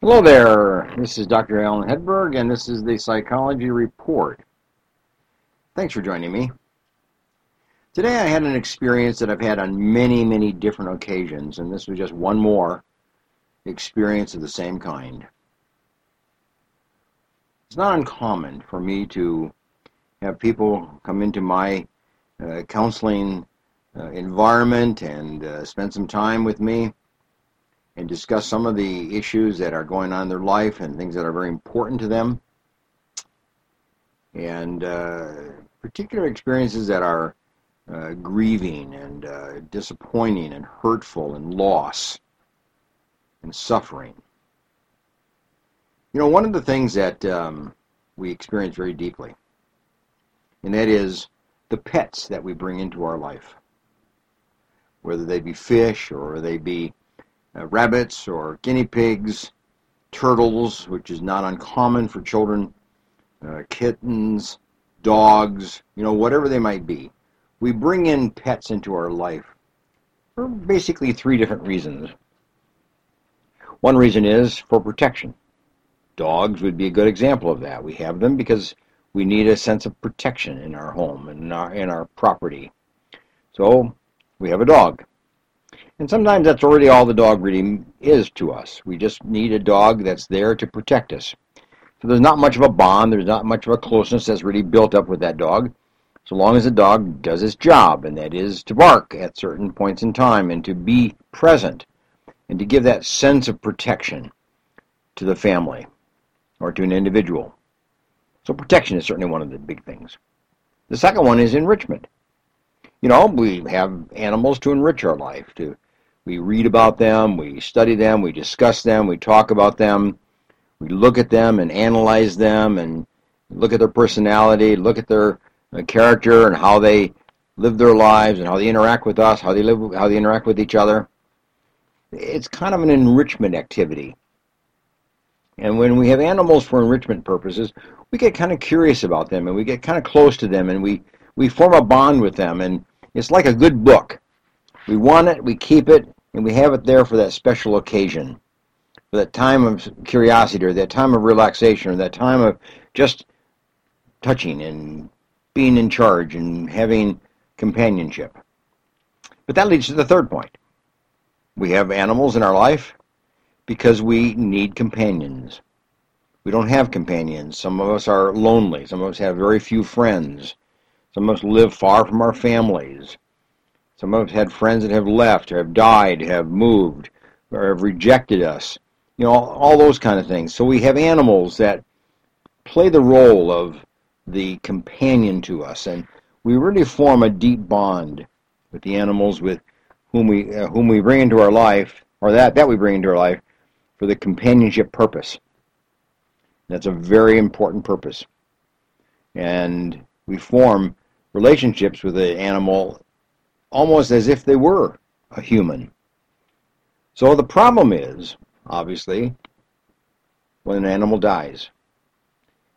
Hello there. This is Dr. Alan Hedberg, and this is the Psychology Report. Thanks for joining me. Today I had an experience that I've had on many, many different occasions, and this was just one more experience of the same kind. It's not uncommon for me to have people come into my uh, counseling uh, environment and uh, spend some time with me and discuss some of the issues that are going on in their life and things that are very important to them. And uh, particular experiences that are uh, grieving and uh, disappointing and hurtful and loss and suffering. You know, one of the things that um, we experience very deeply, and that is the pets that we bring into our life, whether they be fish or they be uh, rabbits or guinea pigs, turtles, which is not uncommon for children, uh, kittens, dogs, you know, whatever they might be. We bring in pets into our life for basically three different reasons. One reason is for protection. Dogs would be a good example of that. We have them because we need a sense of protection in our home and in our, in our property. So we have a dog. And sometimes that's already all the dog really is to us. We just need a dog that's there to protect us. So there's not much of a bond, there's not much of a closeness that's really built up with that dog, so long as the dog does its job, and that is to bark at certain points in time and to be present and to give that sense of protection to the family or to an individual. So protection is certainly one of the big things. The second one is enrichment. You know, we have animals to enrich our life, to we read about them, we study them, we discuss them, we talk about them, we look at them and analyze them and look at their personality, look at their uh, character and how they live their lives and how they interact with us, how they live, how they interact with each other. It's kind of an enrichment activity. And when we have animals for enrichment purposes, we get kind of curious about them and we get kind of close to them and we, we form a bond with them. And it's like a good book. We want it, we keep it, and we have it there for that special occasion, for that time of curiosity, or that time of relaxation, or that time of just touching and being in charge and having companionship. But that leads to the third point. We have animals in our life because we need companions. We don't have companions. Some of us are lonely. Some of us have very few friends. Some of us live far from our families. Some of us had friends that have left, have died, have moved, or have rejected us. You know, all, those kind of things. So we have animals that play the role of the companion to us, and we really form a deep bond with the animals with whom we uh, whom we bring into our life, or that that we bring into our life, for the companionship purpose. That's a very important purpose, and we form relationships with the animal almost as if they were a human. So the problem is, obviously, when an animal dies.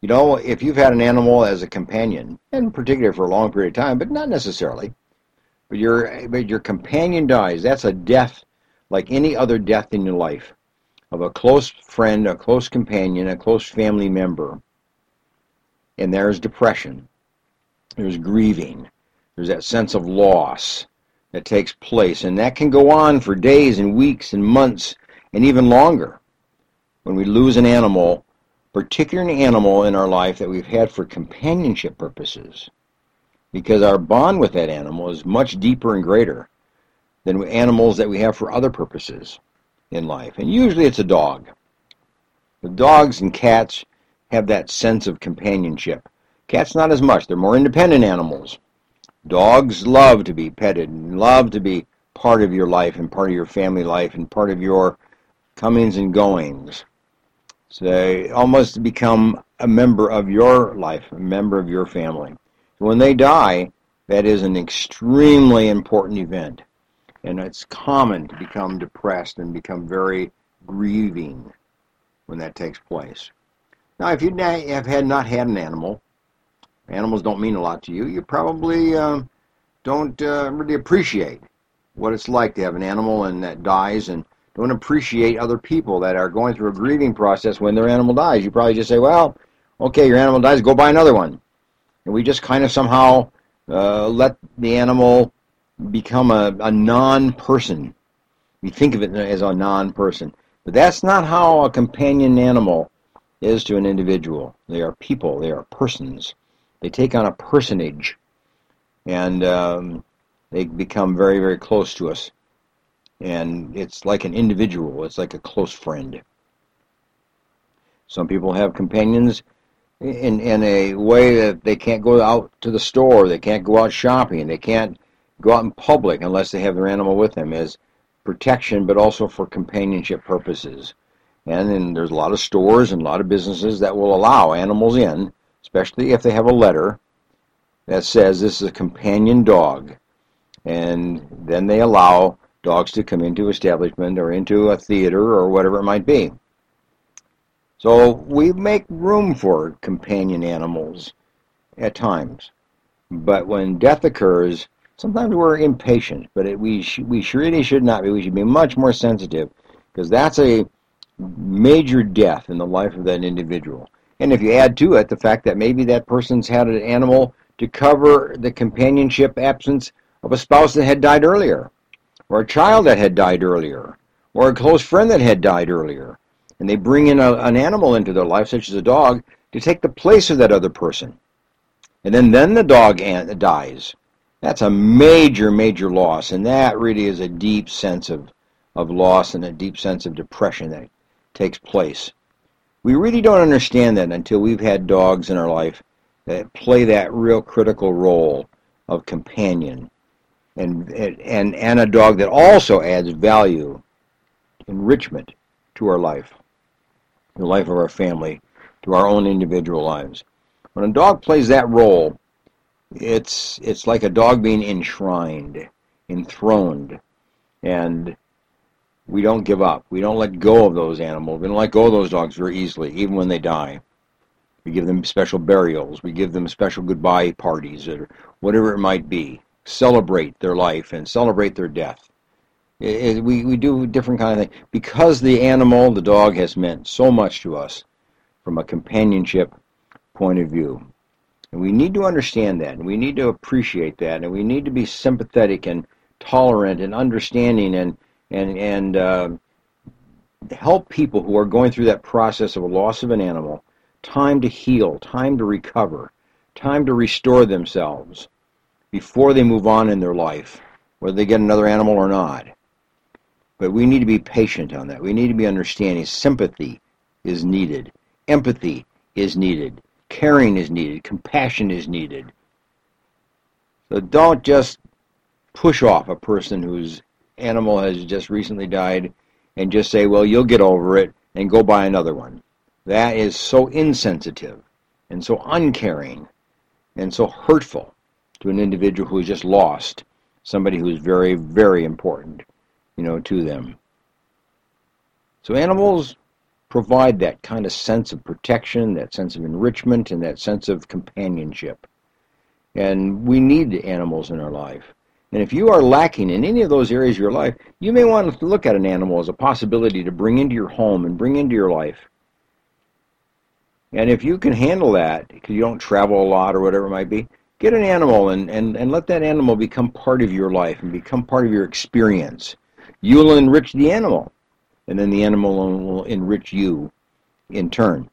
You know, if you've had an animal as a companion, and particularly for a long period of time, but not necessarily, but your but your companion dies, that's a death like any other death in your life of a close friend, a close companion, a close family member. And there's depression. There's grieving. There's that sense of loss that takes place, and that can go on for days and weeks and months and even longer. When we lose an animal, particularly an animal in our life that we've had for companionship purposes, because our bond with that animal is much deeper and greater than animals that we have for other purposes in life. And usually it's a dog. The dogs and cats have that sense of companionship. Cats not as much. They're more independent animals. Dogs love to be petted and love to be part of your life and part of your family life and part of your comings and goings. So they almost become a member of your life, a member of your family. When they die, that is an extremely important event. And it's common to become depressed and become very grieving when that takes place. Now, if you have had not had an animal, animals don't mean a lot to you, you probably uh, don't uh, really appreciate what it's like to have an animal and that dies and don't appreciate other people that are going through a grieving process when their animal dies. You probably just say, well, okay, your animal dies, go buy another one. And we just kind of somehow uh, let the animal become a, a non-person. We think of it as a non-person. But that's not how a companion animal is to an individual. They are people. They are persons. They take on a personage. And um, they become very, very close to us. And it's like an individual. It's like a close friend. Some people have companions in in a way that they can't go out to the store, they can't go out shopping, they can't go out in public unless they have their animal with them as protection, but also for companionship purposes. And then there's a lot of stores and a lot of businesses that will allow animals in, especially if they have a letter that says this is a companion dog. And then they allow dogs to come into establishment or into a theater or whatever it might be. So we make room for companion animals at times. But when death occurs, sometimes we're impatient, but it, we, sh- we really should not be. We should be much more sensitive because that's a major death in the life of that individual. And if you add to it the fact that maybe that person's had an animal to cover the companionship absence of a spouse that had died earlier, or a child that had died earlier, or a close friend that had died earlier, and they bring in a, an animal into their life, such as a dog, to take the place of that other person. And then, then the dog dies. That's a major, major loss, and that really is a deep sense of, of loss and a deep sense of depression that takes place. We really don't understand that until we've had dogs in our life that play that real critical role of companion and, and, and a dog that also adds value, enrichment to our life the life of our family, to our own individual lives. When a dog plays that role, it's it's like a dog being enshrined, enthroned, and we don't give up. We don't let go of those animals. We don't let go of those dogs very easily, even when they die. We give them special burials. We give them special goodbye parties, or whatever it might be. Celebrate their life and celebrate their death. It, we, we do different kind of thing because the animal, the dog, has meant so much to us from a companionship point of view. And we need to understand that, and we need to appreciate that, and we need to be sympathetic and tolerant and understanding and and and uh, help people who are going through that process of a loss of an animal time to heal, time to recover, time to restore themselves before they move on in their life, whether they get another animal or not. But we need to be patient on that. We need to be understanding. Sympathy is needed. Empathy is needed. Caring is needed. Compassion is needed. So don't just push off a person whose animal has just recently died and just say, well, you'll get over it and go buy another one. That is so insensitive and so uncaring and so hurtful to an individual who has just lost somebody who is very, very important you know, to them. So animals provide that kind of sense of protection, that sense of enrichment, and that sense of companionship. And we need animals in our life. And if you are lacking in any of those areas of your life, you may want to look at an animal as a possibility to bring into your home and bring into your life. And if you can handle that, because you don't travel a lot or whatever it might be, get an animal and, and, and let that animal become part of your life and become part of your experience you will enrich the animal, and then the animal will enrich you in turn.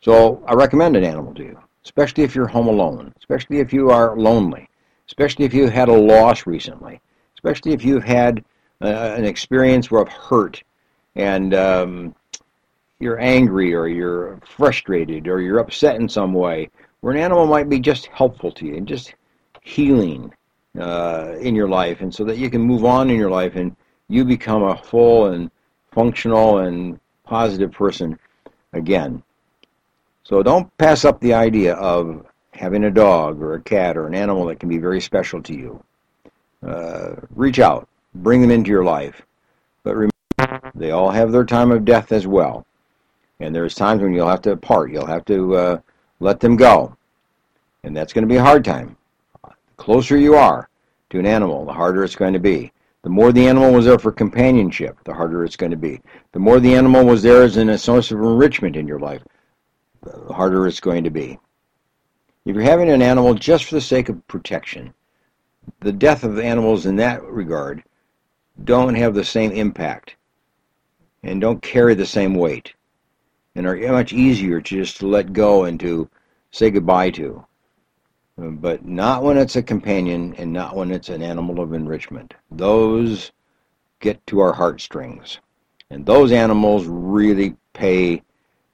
So I recommend an animal to you, especially if you're home alone, especially if you are lonely, especially if you've had a loss recently, especially if you've had uh, an experience of hurt and um, you're angry or you're frustrated or you're upset in some way, where an animal might be just helpful to you and just healing uh, in your life, and so that you can move on in your life and you become a full and functional and positive person again. So don't pass up the idea of having a dog or a cat or an animal that can be very special to you. Uh, reach out, bring them into your life, but remember, they all have their time of death as well. And there's times when you'll have to part. You'll have to uh, let them go, and that's going to be a hard time The closer you are to an animal, the harder it's going to be. The more the animal was there for companionship, the harder it's going to be. The more the animal was there as a source of enrichment in your life, the harder it's going to be. If you're having an animal just for the sake of protection, the death of animals in that regard don't have the same impact and don't carry the same weight and are much easier to just let go and to say goodbye to. But not when it's a companion and not when it's an animal of enrichment. Those get to our heartstrings. And those animals really pay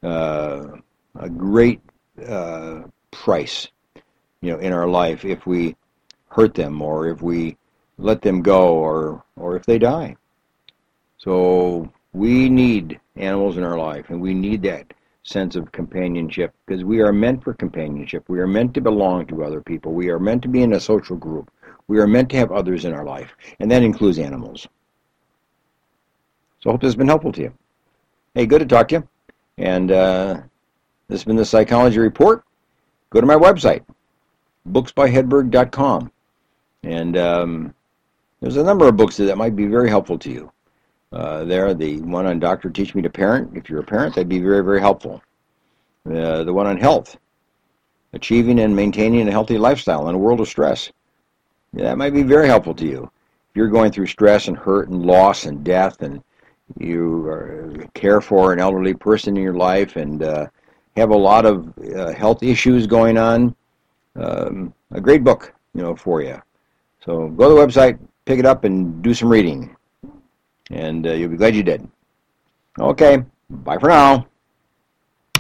uh, a great uh, price, you know, in our life if we hurt them or if we let them go or or if they die. So we need animals in our life and we need that sense of companionship because we are meant for companionship. We are meant to belong to other people. We are meant to be in a social group. We are meant to have others in our life, and that includes animals. So I hope this has been helpful to you. Hey, good to talk to you. And uh, this has been the Psychology Report. Go to my website, booksbyhedberg.com. And um, there's a number of books that might be very helpful to you. Uh, there, the one on Doctor Teach Me to Parent. If you're a parent, that'd be very, very helpful. Uh, the one on health, achieving and maintaining a healthy lifestyle in a world of stress. Yeah, that might be very helpful to you. If you're going through stress and hurt and loss and death, and you are, care for an elderly person in your life and uh, have a lot of uh, health issues going on, um, a great book, you know, for you. So go to the website, pick it up, and do some reading. And uh, you'll be glad you did. Okay, bye for now.